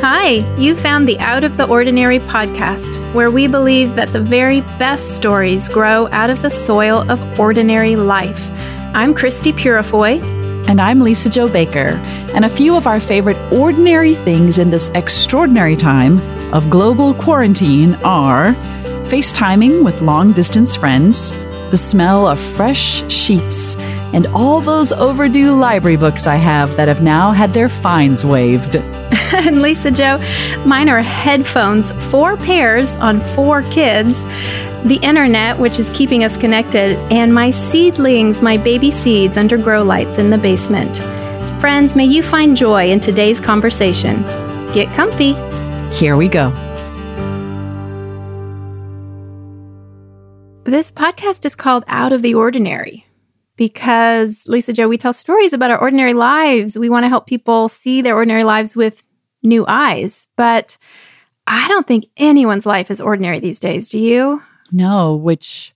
Hi, you found the Out of the Ordinary podcast, where we believe that the very best stories grow out of the soil of ordinary life. I'm Christy Purifoy. And I'm Lisa Jo Baker. And a few of our favorite ordinary things in this extraordinary time of global quarantine are FaceTiming with long distance friends, the smell of fresh sheets, and all those overdue library books I have that have now had their fines waived. and Lisa Jo. mine are headphones, four pairs on four kids, the internet, which is keeping us connected, and my seedlings, my baby seeds under grow lights in the basement. Friends, may you find joy in today's conversation. Get comfy. Here we go. This podcast is called Out of the Ordinary because, Lisa Jo, we tell stories about our ordinary lives. We want to help people see their ordinary lives with new eyes. But I don't think anyone's life is ordinary these days. Do you? No, which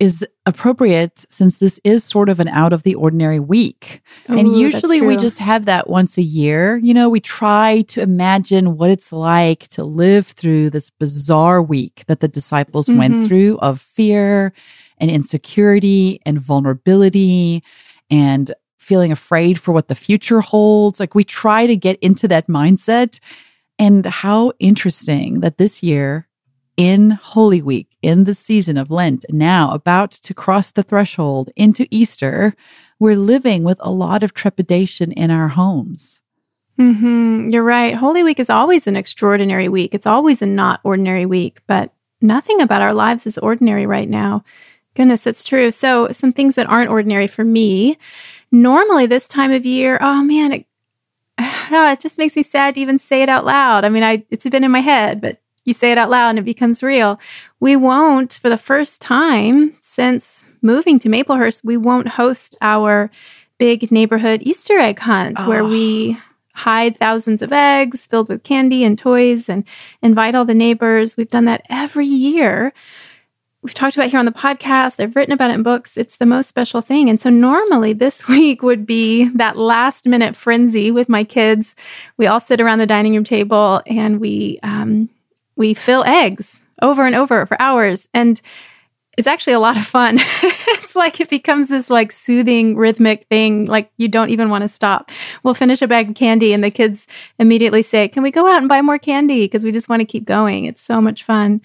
is appropriate since this is sort of an out of the ordinary week. Ooh, and usually we just have that once a year. You know, we try to imagine what it's like to live through this bizarre week that the disciples mm-hmm. went through of fear and insecurity and vulnerability and feeling afraid for what the future holds. Like we try to get into that mindset. And how interesting that this year, in Holy Week, in the season of Lent, now about to cross the threshold into Easter, we're living with a lot of trepidation in our homes. Mm-hmm. You're right. Holy Week is always an extraordinary week. It's always a not ordinary week, but nothing about our lives is ordinary right now. Goodness, that's true. So, some things that aren't ordinary for me. Normally, this time of year, oh man, it, oh, it just makes me sad to even say it out loud. I mean, I it's been in my head, but you say it out loud and it becomes real. We won't, for the first time since moving to Maplehurst, we won't host our big neighborhood Easter egg hunt oh. where we hide thousands of eggs filled with candy and toys and invite all the neighbors. We've done that every year we've talked about here on the podcast. I've written about it in books. It's the most special thing. And so normally this week would be that last minute frenzy with my kids. We all sit around the dining room table and we um, we fill eggs over and over for hours. And it's actually a lot of fun. it's like it becomes this like soothing rhythmic thing like you don't even want to stop. We'll finish a bag of candy and the kids immediately say, "Can we go out and buy more candy?" because we just want to keep going. It's so much fun.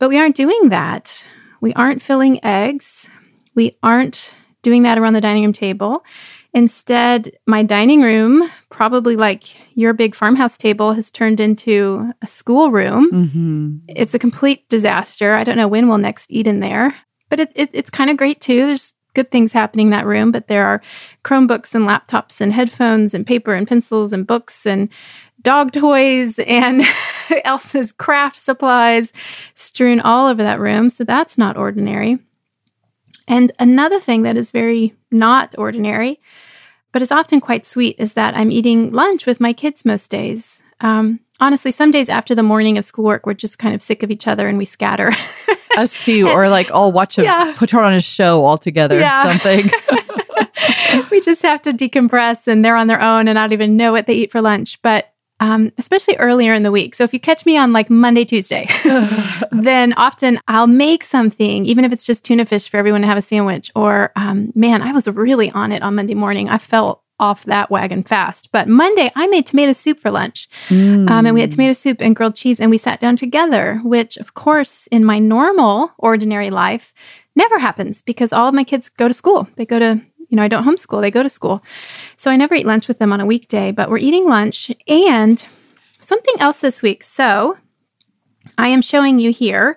But we aren't doing that. We aren't filling eggs. We aren't doing that around the dining room table. Instead, my dining room, probably like your big farmhouse table, has turned into a schoolroom. Mm-hmm. It's a complete disaster. I don't know when we'll next eat in there, but it, it, it's kind of great too. There's good things happening in that room, but there are Chromebooks and laptops and headphones and paper and pencils and books and dog toys and Elsa's craft supplies strewn all over that room. So that's not ordinary. And another thing that is very not ordinary, but is often quite sweet, is that I'm eating lunch with my kids most days. Um, honestly, some days after the morning of schoolwork, we're just kind of sick of each other and we scatter. Us too, or like I'll watch a yeah. put her on a show all together yeah. or something. we just have to decompress and they're on their own and not even know what they eat for lunch. But um, especially earlier in the week. So if you catch me on like Monday, Tuesday, then often I'll make something, even if it's just tuna fish for everyone to have a sandwich. Or, um, man, I was really on it on Monday morning. I felt off that wagon fast. But Monday, I made tomato soup for lunch. Mm. Um, and we had tomato soup and grilled cheese, and we sat down together, which, of course, in my normal, ordinary life, never happens because all of my kids go to school. They go to you know, I don't homeschool, they go to school. So I never eat lunch with them on a weekday, but we're eating lunch and something else this week. So I am showing you here.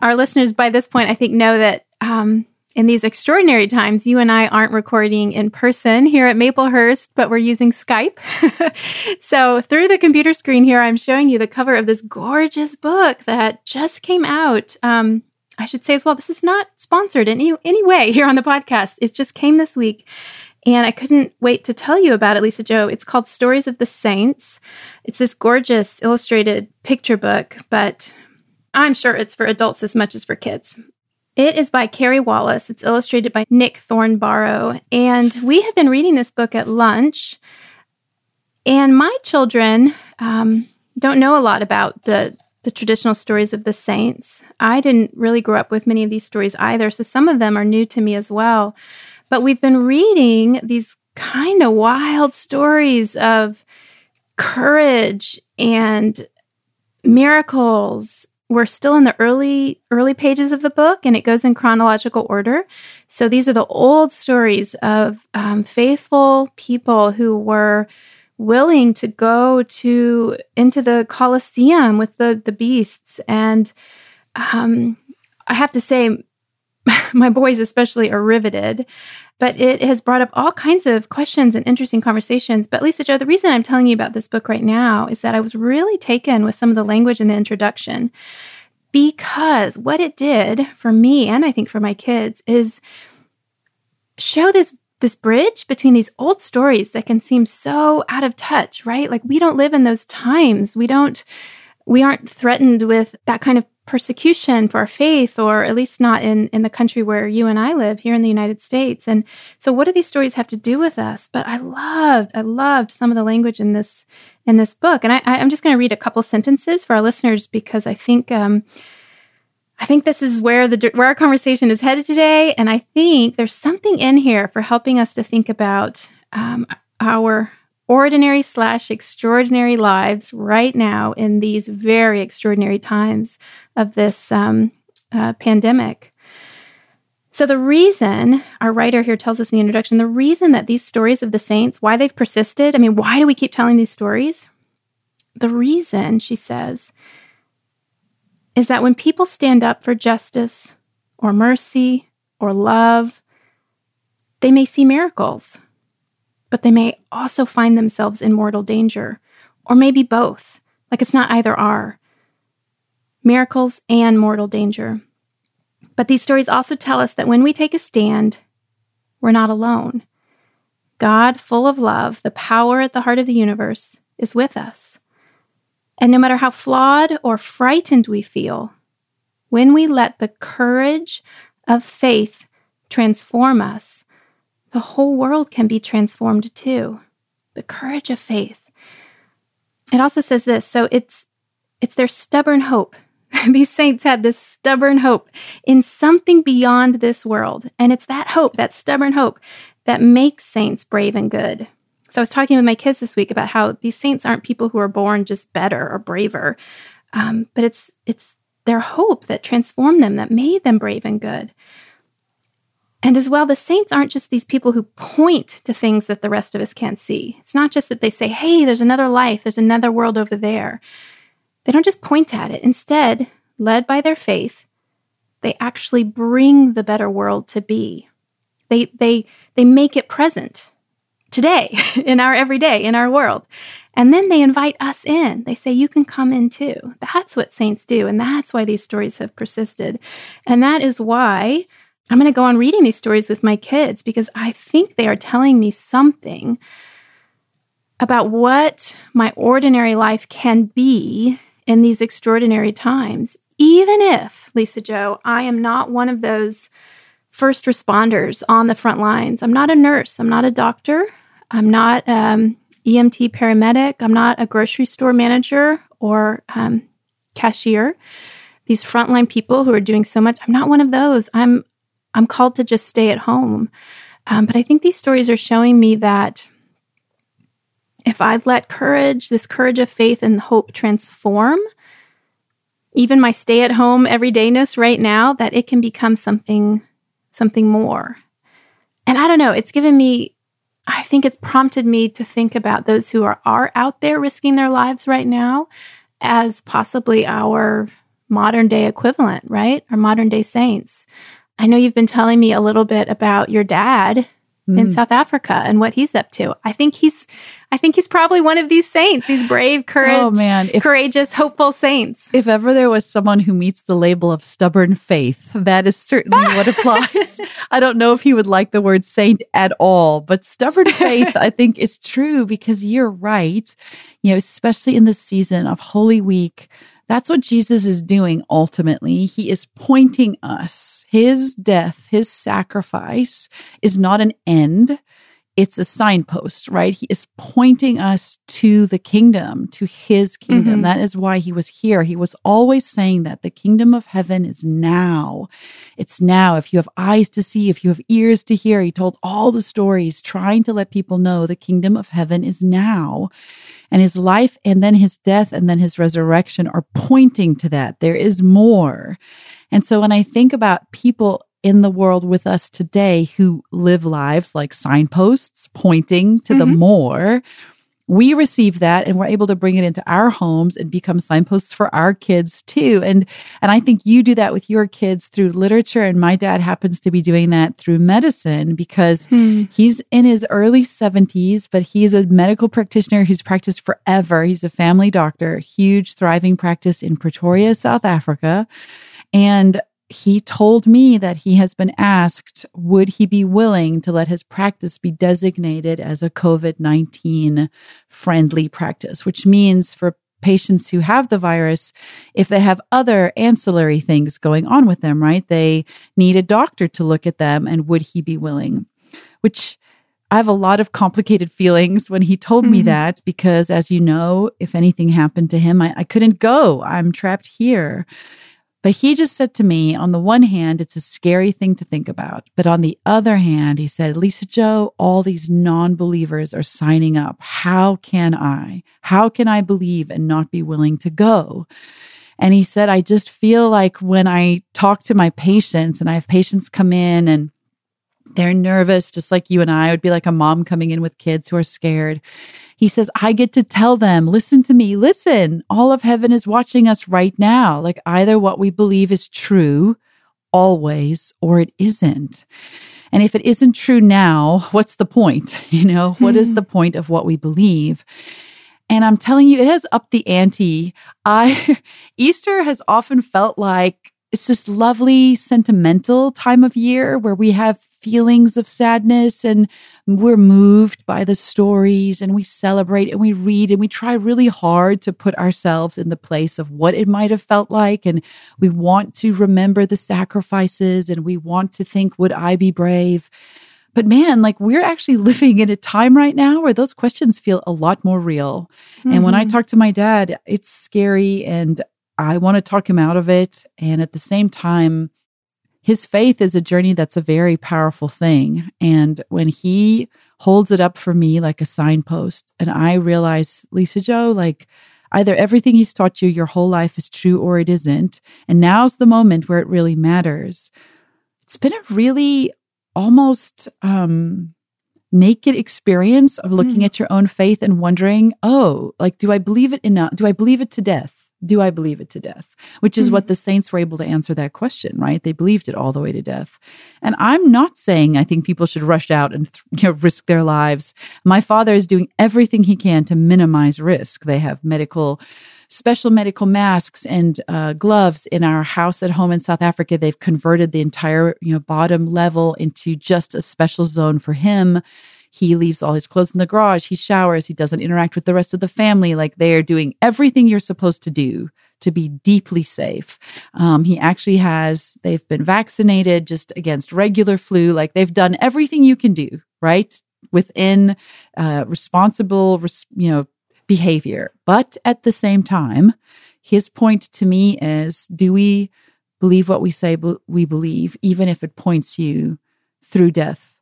Our listeners by this point, I think, know that um, in these extraordinary times, you and I aren't recording in person here at Maplehurst, but we're using Skype. so through the computer screen here, I'm showing you the cover of this gorgeous book that just came out. Um, I should say as well, this is not sponsored in any, any way here on the podcast. It just came this week. And I couldn't wait to tell you about it, Lisa Jo. It's called Stories of the Saints. It's this gorgeous illustrated picture book, but I'm sure it's for adults as much as for kids. It is by Carey Wallace. It's illustrated by Nick Thornborough. And we have been reading this book at lunch. And my children, um, don't know a lot about the the traditional stories of the saints. I didn't really grow up with many of these stories either, so some of them are new to me as well. But we've been reading these kind of wild stories of courage and miracles. We're still in the early early pages of the book, and it goes in chronological order. So these are the old stories of um, faithful people who were willing to go to into the Colosseum with the the beasts. And um, I have to say, my boys especially are riveted. But it has brought up all kinds of questions and interesting conversations. But Lisa Jo, the reason I'm telling you about this book right now is that I was really taken with some of the language in the introduction because what it did for me and I think for my kids is show this this bridge between these old stories that can seem so out of touch, right? Like we don't live in those times. We don't we aren't threatened with that kind of persecution for our faith or at least not in in the country where you and I live here in the United States. And so what do these stories have to do with us? But I loved I loved some of the language in this in this book. And I, I'm just going to read a couple sentences for our listeners because I think um, I think this is where the where our conversation is headed today, and I think there's something in here for helping us to think about um, our ordinary slash extraordinary lives right now in these very extraordinary times of this um, uh, pandemic. So, the reason our writer here tells us in the introduction, the reason that these stories of the saints, why they've persisted, I mean, why do we keep telling these stories? The reason, she says, is that when people stand up for justice or mercy or love, they may see miracles, but they may also find themselves in mortal danger, or maybe both. Like it's not either or miracles and mortal danger. But these stories also tell us that when we take a stand, we're not alone. God, full of love, the power at the heart of the universe, is with us. And no matter how flawed or frightened we feel, when we let the courage of faith transform us, the whole world can be transformed too. The courage of faith. It also says this so it's it's their stubborn hope. These saints had this stubborn hope in something beyond this world. And it's that hope, that stubborn hope, that makes saints brave and good. So I was talking with my kids this week about how these saints aren't people who are born just better or braver, um, but it's it's their hope that transformed them, that made them brave and good. And as well, the saints aren't just these people who point to things that the rest of us can't see. It's not just that they say, hey, there's another life, there's another world over there. They don't just point at it. Instead, led by their faith, they actually bring the better world to be. They, they, they make it present today, in our everyday, in our world. And then they invite us in. They say, You can come in too. That's what saints do. And that's why these stories have persisted. And that is why I'm going to go on reading these stories with my kids because I think they are telling me something about what my ordinary life can be in these extraordinary times, even if, Lisa Jo, I am not one of those first responders on the front lines. I'm not a nurse, I'm not a doctor, I'm not um, EMT paramedic, I'm not a grocery store manager or um, cashier. These frontline people who are doing so much, I'm not one of those. I'm I'm called to just stay at home. Um, but I think these stories are showing me that if I let courage, this courage of faith and hope transform even my stay at home everydayness right now, that it can become something something more. And I don't know, it's given me I think it's prompted me to think about those who are, are out there risking their lives right now as possibly our modern day equivalent, right? Our modern day saints. I know you've been telling me a little bit about your dad mm. in South Africa and what he's up to. I think he's I think he's probably one of these saints, these brave, oh, courage, oh, man. If, courageous, hopeful saints. If ever there was someone who meets the label of stubborn faith, that is certainly what applies. I don't know if he would like the word saint at all, but stubborn faith, I think, is true because you're right. You know, especially in the season of Holy Week, that's what Jesus is doing ultimately. He is pointing us. His death, his sacrifice is not an end it's a signpost, right? He is pointing us to the kingdom, to his kingdom. Mm-hmm. That is why he was here. He was always saying that the kingdom of heaven is now. It's now. If you have eyes to see, if you have ears to hear, he told all the stories trying to let people know the kingdom of heaven is now. And his life and then his death and then his resurrection are pointing to that. There is more. And so when I think about people in the world with us today who live lives like signposts pointing to mm-hmm. the more, we receive that and we're able to bring it into our homes and become signposts for our kids too and and i think you do that with your kids through literature and my dad happens to be doing that through medicine because hmm. he's in his early 70s but he's a medical practitioner who's practiced forever he's a family doctor huge thriving practice in pretoria south africa and he told me that he has been asked would he be willing to let his practice be designated as a COVID 19 friendly practice, which means for patients who have the virus, if they have other ancillary things going on with them, right? They need a doctor to look at them, and would he be willing? Which I have a lot of complicated feelings when he told mm-hmm. me that because, as you know, if anything happened to him, I, I couldn't go. I'm trapped here. But he just said to me, on the one hand, it's a scary thing to think about. But on the other hand, he said, Lisa-Jo, all these non believers are signing up. How can I? How can I believe and not be willing to go? And he said, I just feel like when I talk to my patients and I have patients come in and they're nervous, just like you and I would be like a mom coming in with kids who are scared. He says, I get to tell them, listen to me, listen, all of heaven is watching us right now. Like either what we believe is true always or it isn't. And if it isn't true now, what's the point? You know, hmm. what is hmm. the point of what we believe? And I'm telling you, it has upped the ante. I Easter has often felt like it's this lovely sentimental time of year where we have feelings of sadness and we're moved by the stories and we celebrate and we read and we try really hard to put ourselves in the place of what it might have felt like. And we want to remember the sacrifices and we want to think, would I be brave? But man, like we're actually living in a time right now where those questions feel a lot more real. Mm-hmm. And when I mm-hmm. talk to my dad, it's scary and I want to talk him out of it. And at the same time, his faith is a journey that's a very powerful thing. And when he holds it up for me like a signpost, and I realize, Lisa-Jo, like either everything he's taught you your whole life is true or it isn't. And now's the moment where it really matters. It's been a really almost um, naked experience of looking mm. at your own faith and wondering, oh, like, do I believe it enough? Do I believe it to death? Do I believe it to death? Which is mm-hmm. what the saints were able to answer that question, right? They believed it all the way to death. And I'm not saying I think people should rush out and you know, risk their lives. My father is doing everything he can to minimize risk. They have medical, special medical masks and uh, gloves in our house at home in South Africa. They've converted the entire you know bottom level into just a special zone for him he leaves all his clothes in the garage. He showers. He doesn't interact with the rest of the family. Like they are doing everything you're supposed to do to be deeply safe. Um, he actually has, they've been vaccinated just against regular flu. Like they've done everything you can do, right? Within uh, responsible, you know, behavior. But at the same time, his point to me is do we believe what we say we believe, even if it points you through death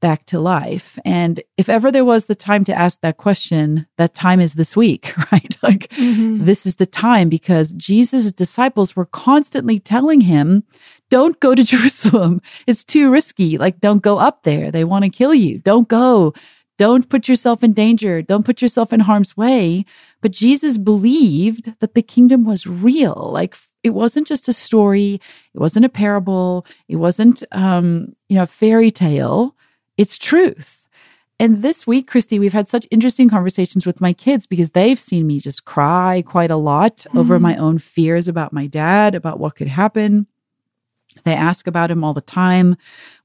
back to life. And if ever there was the time to ask that question, that time is this week, right? Like mm-hmm. this is the time because Jesus' disciples were constantly telling him, don't go to Jerusalem. It's too risky. Like, don't go up there. They want to kill you. Don't go. Don't put yourself in danger. Don't put yourself in harm's way. But Jesus believed that the kingdom was real. Like, it wasn't just a story. It wasn't a parable. It wasn't, um, you know, a fairy tale it's truth. And this week, Christy, we've had such interesting conversations with my kids because they've seen me just cry quite a lot mm-hmm. over my own fears about my dad, about what could happen. They ask about him all the time.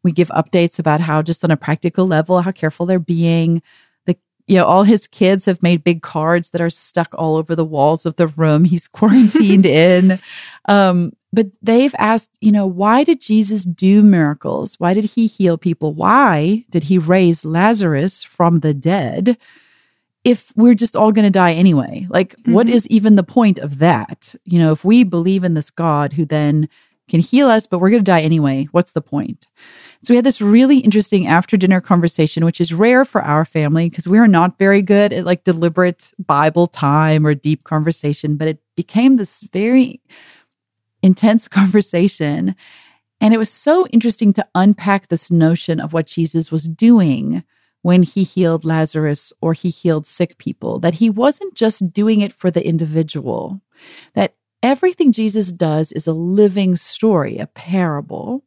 We give updates about how, just on a practical level, how careful they're being. The, you know, all his kids have made big cards that are stuck all over the walls of the room he's quarantined in. Um, but they've asked, you know, why did Jesus do miracles? Why did he heal people? Why did he raise Lazarus from the dead? If we're just all going to die anyway, like, mm-hmm. what is even the point of that? You know, if we believe in this God who then can heal us, but we're going to die anyway, what's the point? So we had this really interesting after dinner conversation, which is rare for our family because we are not very good at like deliberate Bible time or deep conversation, but it became this very intense conversation. And it was so interesting to unpack this notion of what Jesus was doing when he healed Lazarus or he healed sick people, that he wasn't just doing it for the individual, that everything Jesus does is a living story, a parable.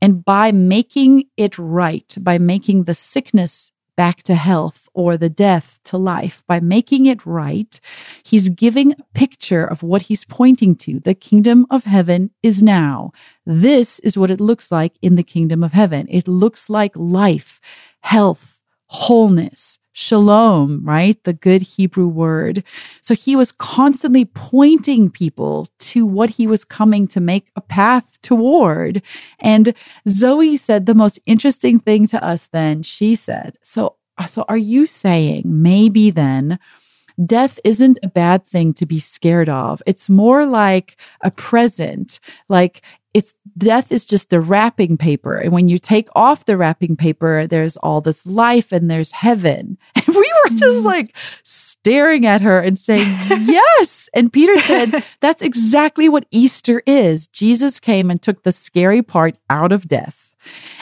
And by making it right, by making the sickness back to health or the death to life, by making it right, he's giving a picture of what he's pointing to. The kingdom of heaven is now. This is what it looks like in the kingdom of heaven. It looks like life, health, wholeness, shalom, right? The good Hebrew word. So he was constantly pointing people to what he was coming to make a path toward. And Zoe said the most interesting thing to us then. She said, So, so are you saying maybe then? death isn't a bad thing to be scared of. It's more like a present. Like it's death is just the wrapping paper. And when you take off the wrapping paper, there's all this life and there's heaven. And we were just mm. like staring at her and saying, Yes. And Peter said, That's exactly what Easter is. Jesus came and took the scary part out of death.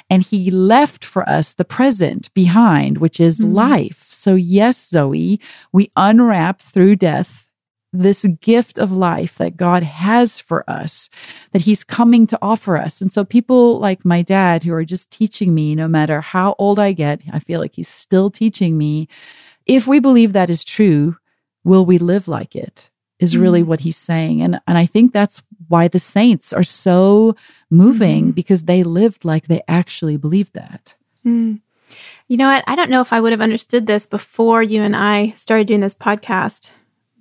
And he left for us the present behind, which is mm-hmm. life. So, yes, Zoe, we unwrap through death this gift of life that God has for us, that He's coming to offer us. And so, people like my dad, who are just teaching me, no matter how old I get, I feel like He's still teaching me. If we believe that is true, will we live like it? Is really mm-hmm. what He's saying. And, and I think that's why the saints are so moving mm-hmm. because they lived like they actually believed that. Mm. You know what? I don't know if I would have understood this before you and I started doing this podcast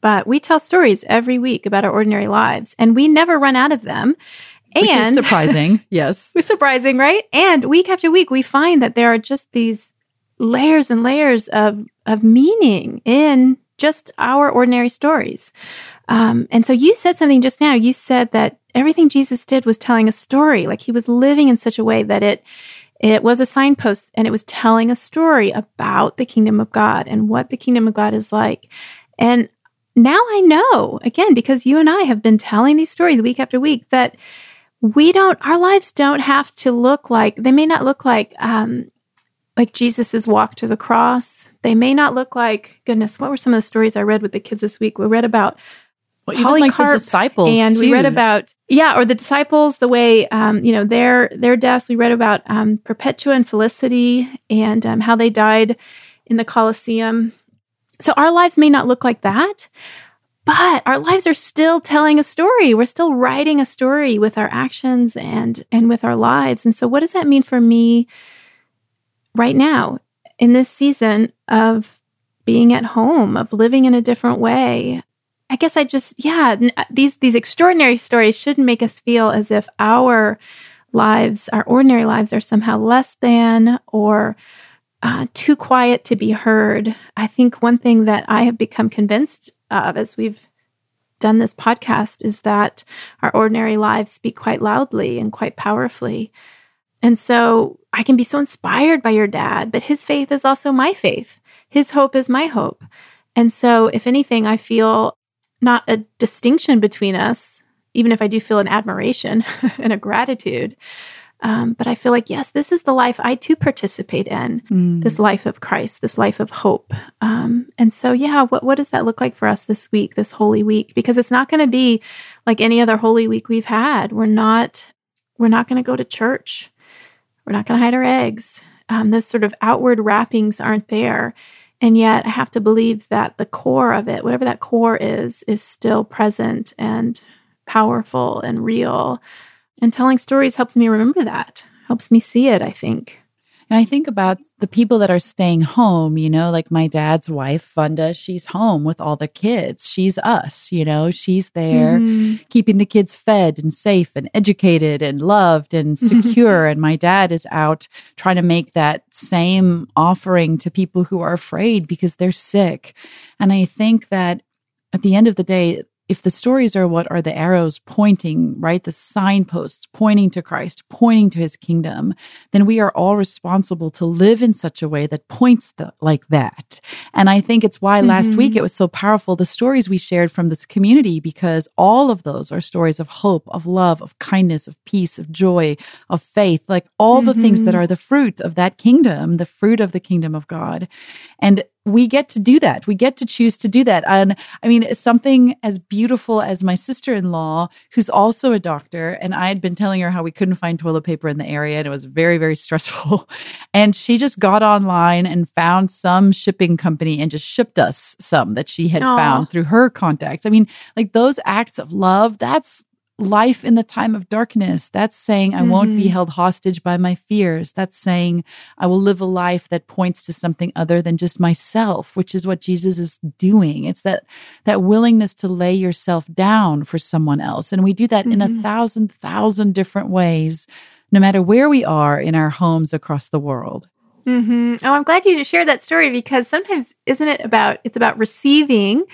but we tell stories every week about our ordinary lives and we never run out of them. And Which is surprising. yes. It's surprising, right? And week after week, we find that there are just these layers and layers of, of meaning in just our ordinary stories. Um, and so you said something just now. You said that everything Jesus did was telling a story, like he was living in such a way that it it was a signpost and it was telling a story about the kingdom of God and what the kingdom of God is like. And now I know, again, because you and I have been telling these stories week after week, that we don't, our lives don't have to look like, they may not look like, um, like Jesus's walk to the cross. They may not look like, goodness, what were some of the stories I read with the kids this week? We read about well, even like the disciples, and too. we read about yeah, or the disciples, the way um, you know their their deaths. We read about um, Perpetua and Felicity, and um, how they died in the Colosseum. So our lives may not look like that, but our lives are still telling a story. We're still writing a story with our actions and and with our lives. And so what does that mean for me right now in this season of being at home, of living in a different way? I guess I just yeah, uh, these these extraordinary stories shouldn't make us feel as if our lives, our ordinary lives are somehow less than or uh, too quiet to be heard. I think one thing that I have become convinced of as we've done this podcast is that our ordinary lives speak quite loudly and quite powerfully. And so I can be so inspired by your dad, but his faith is also my faith. His hope is my hope. And so, if anything, I feel not a distinction between us, even if I do feel an admiration and a gratitude, um, but I feel like, yes, this is the life I too participate in mm. this life of Christ, this life of hope. Um, and so, yeah, what, what does that look like for us this week, this Holy Week? Because it's not going to be like any other Holy Week we've had. We're not, we're not going to go to church. We're not going to hide our eggs. Um, those sort of outward wrappings aren't there. And yet, I have to believe that the core of it, whatever that core is, is still present and powerful and real. And telling stories helps me remember that, helps me see it, I think. And I think about the people that are staying home, you know, like my dad's wife, Funda, she's home with all the kids. She's us, you know, she's there mm-hmm. keeping the kids fed and safe and educated and loved and secure. and my dad is out trying to make that same offering to people who are afraid because they're sick. And I think that at the end of the day, if the stories are what are the arrows pointing, right? The signposts pointing to Christ, pointing to his kingdom, then we are all responsible to live in such a way that points the, like that. And I think it's why mm-hmm. last week it was so powerful, the stories we shared from this community, because all of those are stories of hope, of love, of kindness, of peace, of joy, of faith, like all mm-hmm. the things that mm-hmm. are the fruit of that kingdom, the fruit of the kingdom of God. And we get to do that. We get to choose to do that. And I mean, something as beautiful as my sister in law, who's also a doctor, and I had been telling her how we couldn't find toilet paper in the area and it was very, very stressful. And she just got online and found some shipping company and just shipped us some that she had Aww. found through her contacts. I mean, like those acts of love, that's life in the time of darkness. That's saying I mm-hmm. won't be mm-hmm. held hostage by my fears. That's saying I will live a life that points to something other than just myself, which is what Jesus is doing. It's that that willingness to lay yourself down for someone else. And we do that mm-hmm. in a mm-hmm. thousand thousand different ways no matter where we are in our homes across the world. Mm-hmm. Oh, I'm glad you shared that story because sometimes isn't it about it's about receiving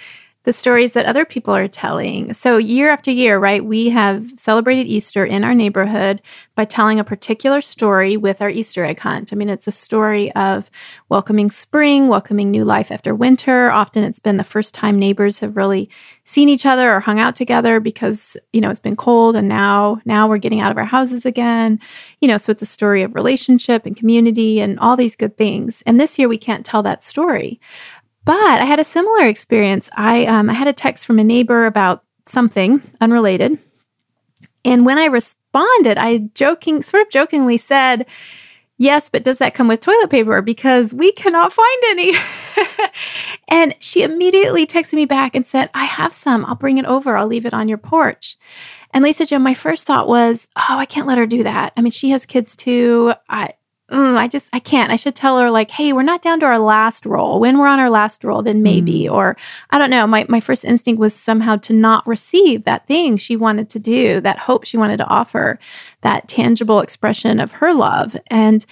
the stories that other people are telling. So, year after year, right, we have celebrated Easter in our neighborhood by telling a particular story with our Easter egg hunt. I mean, it's a story of welcoming spring, welcoming new life after winter. Often it's been the first time neighbors have really seen each other or hung out together because, you know, it's been cold and now now we're getting out of our houses again. You know, so it's a story of relationship and community and all these good things. And this year we can't tell that story. But I had a similar experience. I um, I had a text from a neighbor about something unrelated, and when I responded, I joking, sort of jokingly said, "Yes, but does that come with toilet paper? Because we cannot find any." and she immediately texted me back and said, "I have some. I'll bring it over. I'll leave it on your porch." And Lisa Jo, my first thought was, "Oh, I can't let her do that. I mean, she has kids too. I mm, I just, I can't. I should tell her, like, hey, we're not down to our last roll. When we're on our last roll, then maybe. Mm. Or I don't know. My, my first instinct was somehow to not receive that thing she wanted to do, that hope she wanted to offer, that tangible expression of her love. And,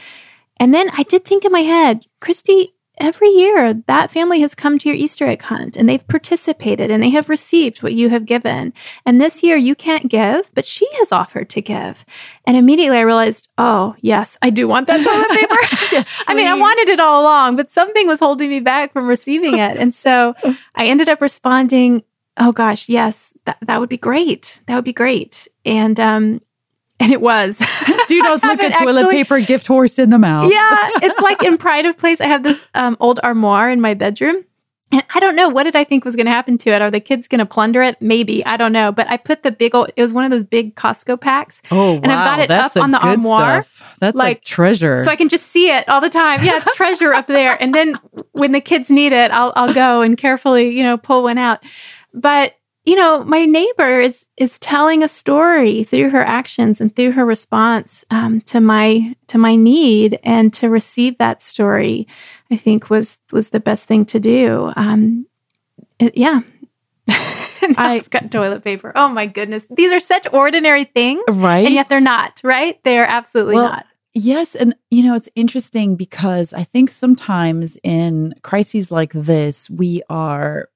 and then I did think in my head, Christy, every year that family has come to your Easter egg hunt and they've participated and they have received what you have given. And this year you can't give, but she has offered to give. And immediately I realized, oh, yes, I do want that toilet paper. yes, I mean, I wanted it all along, but something was holding me back from receiving it. And so I ended up responding, oh gosh, yes, that, that would be great. That would be great. And um, and it was. Do not look at toilet actually, paper gift horse in the mouth. yeah, it's like in Pride of Place. I have this um, old armoire in my bedroom. And I don't know what did I think was going to happen to it. Are the kids going to plunder it? Maybe I don't know. But I put the big old. It was one of those big Costco packs. Oh, and wow. I've got it That's up on the armoire. Stuff. That's like, like, treasure. So I can just see it all the time. Yeah, it's treasure up there. And then when the kids need it, I'll I'll go and carefully you know pull one out. But you know, my neighbor is is telling a story through her actions and through her response um, to my to my need, and to receive that story, I think was was the best thing to do. Um, it, yeah. I've got toilet paper. Oh my goodness. These are such ordinary things. Right. And yet they're not, right? They are absolutely well, not. Yes. And, you know, it's interesting because I think sometimes in crises like this, we are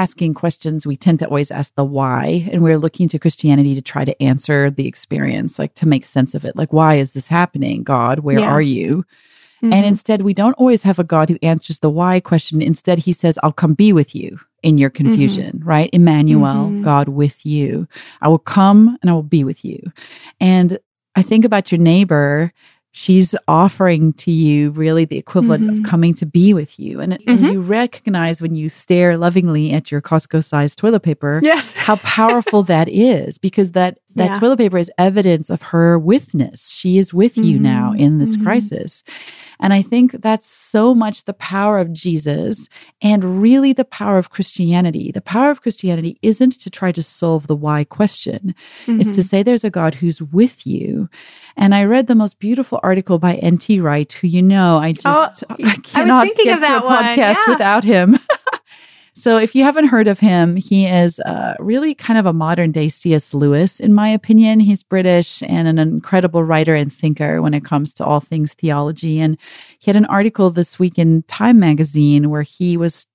asking questions, we tend to always ask the why. And we're looking to Christianity to try to answer the experience, like to make sense of it. Like, why is this happening? God, where yeah. are you? Mm-hmm. And instead, we don't always have a God who answers the why question. Instead, he says, I'll come be with you in your mm-hmm. confusion, mm-hmm. right? Emmanuel, mm-hmm. God with you. I will come and I will be with you. And I think about your neighbor she's offering to you really the equivalent mm-hmm. of coming to be with you. And, mm-hmm. and, you recognize when you stare lovingly at your Costco sized toilet paper, yes. how powerful that is because that that yeah. toilet paper is evidence of her witness. She is with mm-hmm. you now in this mm-hmm. crisis. And I think that's so much the power of Jesus and really the power of Christianity. The power of Christianity isn't to try to solve the why question, mm-hmm. it's to mm-hmm. say there's a God who's with you. And I read the most beautiful article by N.T. Wright, who you know, I oh, just oh, I cannot I get through a podcast yeah. without him. So, if you haven't heard of him, he is uh, really kind of a modern day C.S. Lewis, in my opinion. He's British and an incredible writer and thinker when it comes to all things theology. And he had an article this week in Time magazine where he was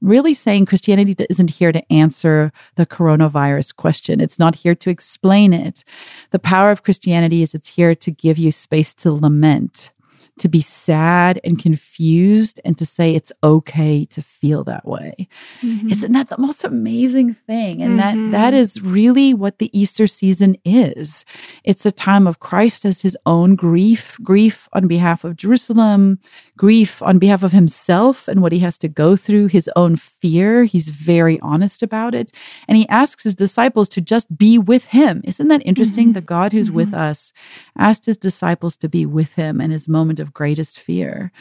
really saying Christianity isn't here to answer the coronavirus question. It's not here to explain it. The power of Christianity is it's here to give you space to lament to be sad and confused and to say it's okay to feel that way. Mm-hmm. Isn't that the most amazing thing? And mm-hmm. that that is really what the Easter season is. It's a time of Christ as his own grief, grief on behalf of Jerusalem, grief on behalf of himself and what he has to go through, his own fear. He's very honest about it. And he asks his disciples to just be with him. Isn't that interesting? Mm-hmm. The God who's with us asked his disciples to be with him in his moment of greatest fear.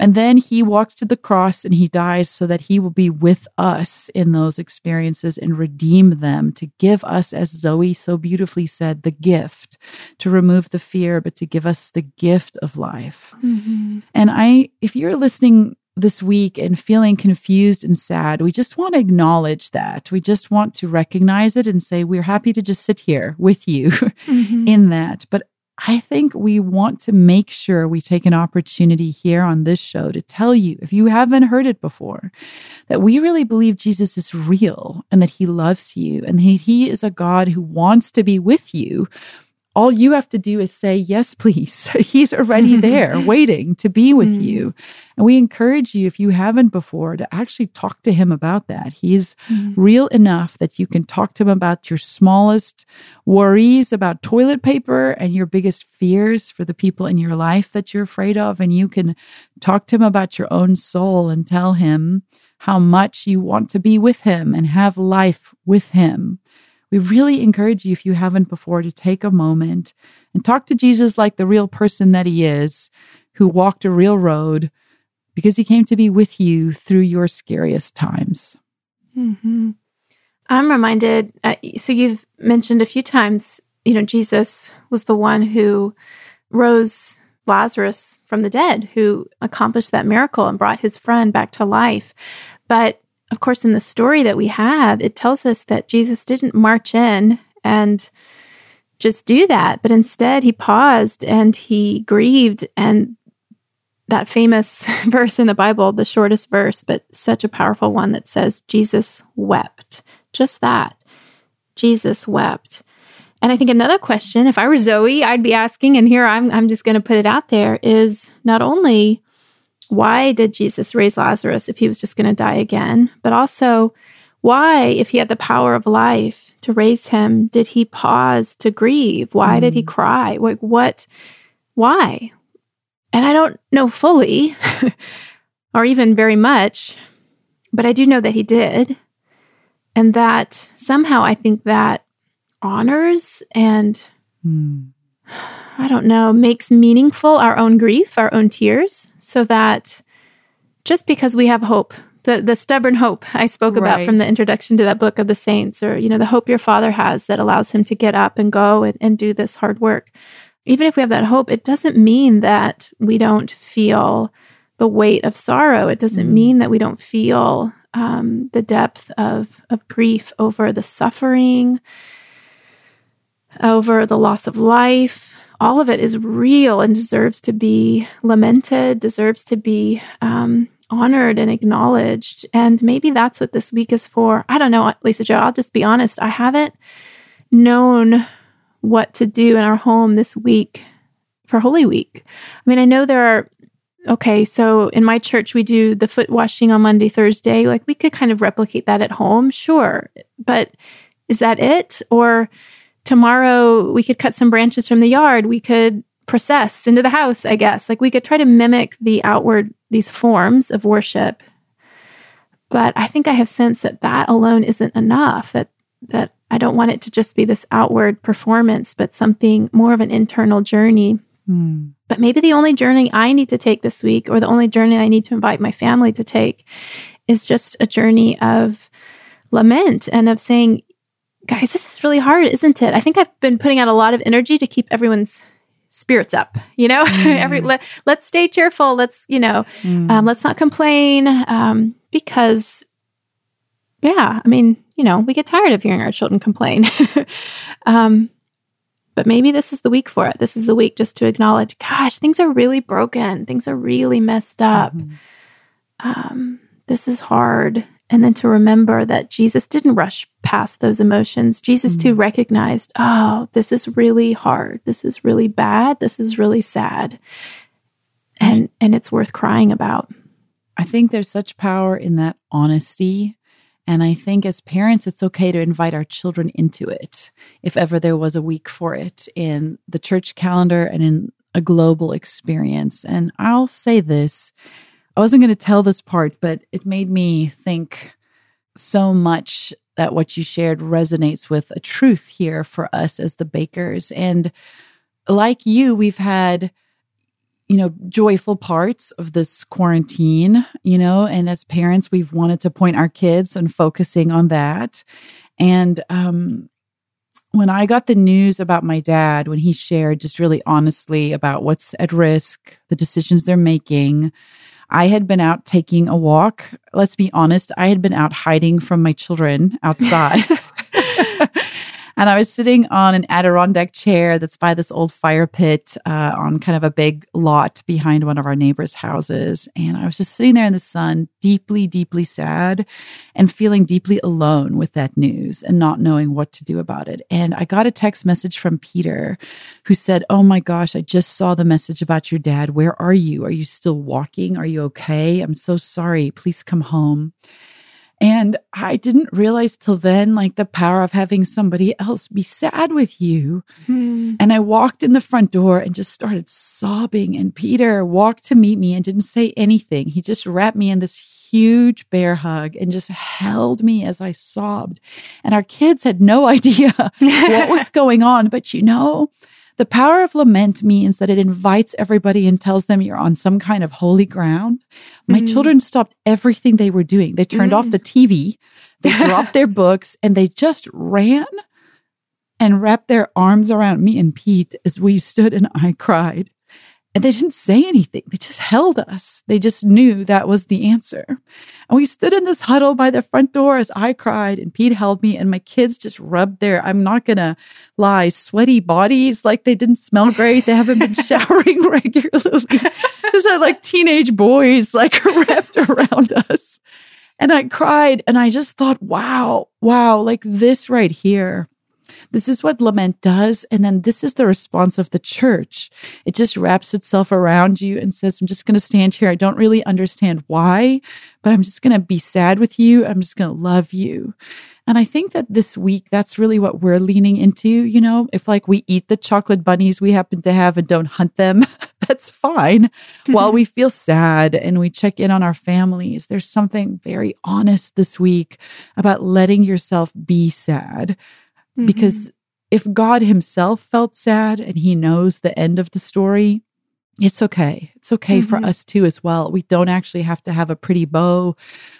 And then he walks to the cross and he dies so that he will be with us in those experiences and redeem them to give us, as Zoe so beautifully said, the gift to remove the fear, but to give us the gift of life. Mm-hmm. And I, if you're listening this week and feeling confused and sad, we just want to acknowledge that. We just want to recognize it and say, we're happy to just sit here with you mm-hmm. in that. But I think we want to make sure we take an opportunity here on this show to tell you, if you haven't heard it before, that we really believe Jesus is real and that he loves you and that he is a God who wants to be with you all you have to do is say, Yes, please. He's already there waiting to be with mm. you. And we encourage you, if you haven't before, to actually talk to him about that. He's mm. real enough that you can talk to him about your smallest worries about toilet paper and your biggest fears for the people in your life that you're afraid of. And you can talk to him about your own soul and tell him how much you want to be with him and have life with him we really encourage you, if you haven't before, to take a moment and talk to Jesus like the real person that he is, who walked a real road because he came to be with you through your scariest times. Mm-hmm. I'm reminded, uh, so you've mentioned a few times, you know, Jesus was the one who rose Lazarus from the dead, who accomplished that miracle and brought his friend back to life. But of course, in the story that we have, it tells us that Jesus didn't march in and just do that, but instead he paused and he grieved. And that famous verse in the Bible, the shortest verse, but such a powerful one that says, Jesus wept. Just that. Jesus wept. And I think another question, if I were Zoe, I'd be asking, and here I'm, I'm just going to put it out there, is not only why did Jesus raise Lazarus if he was just going to die again? But also, why, if he had the power of life to raise him, did he pause to grieve? Why mm. did he mm. cry? Like, what? Why? And I don't know fully or even very much, but I do know that he did. And that somehow I think that honors and mm. I don't know, makes meaningful our own grief, our own tears, so that just because we have hope, the the stubborn hope I spoke right. about from the introduction to that book of the saints, or you know, the hope your father has that allows him to get up and go and, and do this hard work. Even if we have that hope, it doesn't mean that we don't feel the weight of sorrow. It doesn't mm. mean that we don't feel um, the depth of of grief over the suffering, over the loss of life, all of it is real and deserves to be lamented, deserves to be um, honored and acknowledged. And maybe that's what this week is for. I don't know, Lisa Jo, I'll just be honest. I haven't known what to do in our home this week for Holy Week. I mean, I know there are, okay, so in my church, we do the foot washing on Monday, Thursday. Like we could kind of replicate that at home, sure. But is that it? Or, tomorrow we could cut some branches from the yard. We could process into the house, I guess. Like we could try to mimic the outward, these forms of worship. But I think I have sensed that that alone isn't enough, that that I don't want it to just be this outward performance, but something more of an internal journey. Mm. But maybe the only journey I need to take this week, or the only journey I need to invite my family to take, is just a journey of lament and of saying, guys, this is really hard, isn't it? I think I've been putting out a lot of energy to keep everyone's spirits up you know mm. every let, let's stay cheerful let's you know mm. um, let's not complain um, because yeah i mean you know we get tired of hearing our children complain um, but maybe this is the week for it this is the week just to acknowledge gosh things are really broken things are really messed up mm-hmm. this is hard and then to remember that Jesus didn't rush past those emotions. Jesus, mm. too, recognized, oh, this is really hard. This is really bad. This is really sad. And, and it's worth crying about. I think there's such power in that honesty. And I think as parents, it's okay to invite our children into it if ever there was a week for it in the church calendar and in a global experience. And I'll say this I wasn't going to tell this part, but it made me think so much that what you shared resonates with a truth here for us as the bakers. And like you, we've had, you know, joyful parts of this quarantine, you know, and as parents, we've wanted to point our kids and focusing on that. And, um, when I got the news about my dad, when he shared just really honestly about what's at risk, the decisions they're making, I had been out taking a walk. Let's be honest, I had been out hiding from my children outside. And I was sitting on an Adirondack chair that's by this old fire pit uh, on kind of a big lot behind one of our neighbors' houses. And I was just sitting there in the sun, deeply, deeply sad and feeling deeply alone with that news and not knowing what to do about it. And I got a text message from Peter who said, Oh my gosh, I just saw the message about your dad. Where are you? Are you still walking? Are you okay? I'm so sorry. Please come home. And I didn't realize till then, like the power of having somebody else be sad with you. Mm. And I walked in the front door and just started sobbing. And Peter walked to meet me and didn't say anything. He just wrapped me in this huge bear hug and just held me as I sobbed. And our kids had no idea what was going on. But you know, the power of lament means that it invites everybody and tells them you're on some kind of holy ground. My mm-hmm. children stopped everything they were doing. They turned mm-hmm. off the TV, they dropped their books, and they just ran and wrapped their arms around me and Pete as we stood and I cried. And they didn't say anything. They just held us. They just knew that was the answer. And we stood in this huddle by the front door as I cried and Pete held me and my kids just rubbed their, I'm not going to lie, sweaty bodies like they didn't smell great. They haven't been showering regularly. Had like teenage boys like wrapped around us. And I cried and I just thought, wow, wow, like this right here this is what lament does. And then this is the response of the church. It just wraps itself around you and says, I'm just going to stand here. I don't really understand why, but I'm just going to be sad with you. I'm just going to love you. And I think that this week, that's really what we're leaning into. You know, if like we eat the chocolate bunnies we happen to have and don't hunt them, that's fine. While we mm-hmm. feel sad and we check in on our families, there's something very honest this week about letting yourself be sad Mm-hmm. Because if God Himself felt sad and He knows the end of the story, it's okay. It's okay mm-hmm. for us too, as well. We don't actually have to have a pretty bow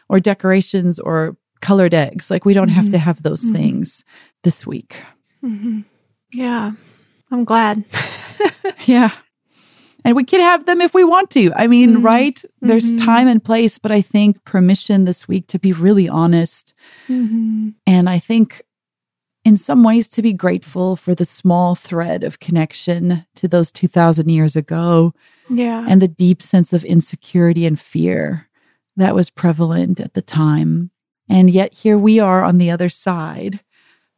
or decorations or colored eggs. Like, we don't mm-hmm. have to mm-hmm. have those mm-hmm. things this week. Mm-hmm. Yeah. I'm glad. yeah. And we can have them if we want to. I mean, right? There's time and place, but I think permission this week to be really honest. And I think in some ways to be grateful for the small thread of connection to those 2000 years ago yeah and the deep sense of insecurity and fear that was prevalent at the time and yet here we are on the other side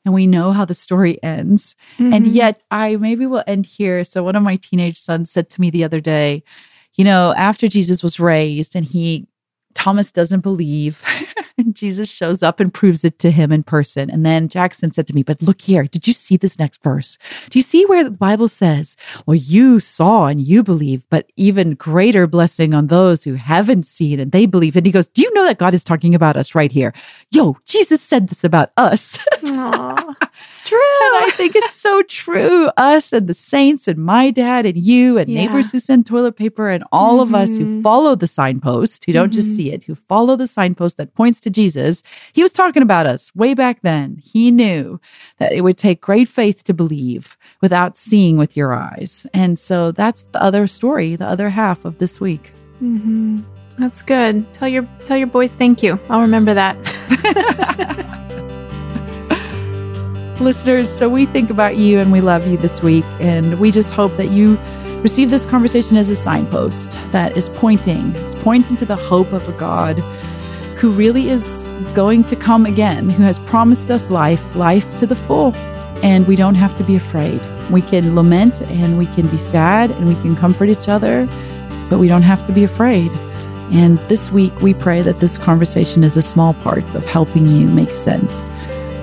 and we know how the story ends mm-hmm. and yet i maybe will end here so one of my teenage sons said to me the other day you know after jesus was raised and he Thomas doesn't believe. Jesus shows up and proves it to him in person. And then Jackson said to me, But look here, did you see this next verse? Do you see where the Bible says, Well, you saw and you believe, but even greater blessing on those who haven't seen and they believe? And he goes, Do you know that God is talking about us right here? Yo, Jesus said this about us. It's true. And I think it's so true. Us and the saints and my dad and you and yeah. neighbors who send toilet paper and all mm-hmm. of us who mm-hmm. follow the signpost, who don't mm-hmm. just see it, who follow the signpost that points to Jesus. He was talking about us way back then. He knew that it would take great faith to believe without seeing with your eyes. And so that's the other story, the other half of this week. Mm-hmm. That's good. Tell your tell your boys thank you. I'll remember that. Listeners, so we think about you and we love you this week and we just hope that you receive this conversation as a signpost that is pointing, it's pointing to the hope of a God who really is going to come again, who has promised us life, life to the full. And we don't have to be afraid. We can lament and we can be sad and we can comfort each other, but we don't have to be afraid. And this week, we pray that this conversation is a small part of helping you make sense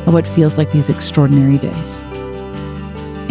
of what feels like these extraordinary days.